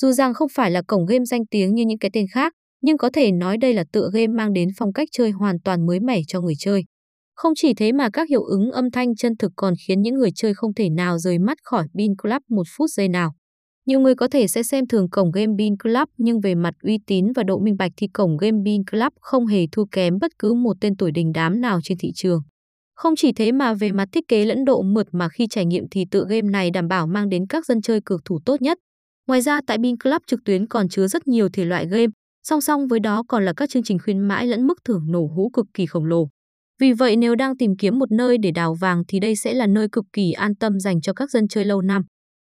Dù rằng không phải là cổng game danh tiếng như những cái tên khác, nhưng có thể nói đây là tựa game mang đến phong cách chơi hoàn toàn mới mẻ cho người chơi. Không chỉ thế mà các hiệu ứng âm thanh chân thực còn khiến những người chơi không thể nào rời mắt khỏi Bean Club một phút giây nào. Nhiều người có thể sẽ xem thường cổng game Bean Club nhưng về mặt uy tín và độ minh bạch thì cổng game Bean Club không hề thua kém bất cứ một tên tuổi đình đám nào trên thị trường. Không chỉ thế mà về mặt thiết kế lẫn độ mượt mà khi trải nghiệm thì tựa game này đảm bảo mang đến các dân chơi cược thủ tốt nhất. Ngoài ra tại Bin Club trực tuyến còn chứa rất nhiều thể loại game, song song với đó còn là các chương trình khuyến mãi lẫn mức thưởng nổ hũ cực kỳ khổng lồ. Vì vậy nếu đang tìm kiếm một nơi để đào vàng thì đây sẽ là nơi cực kỳ an tâm dành cho các dân chơi lâu năm.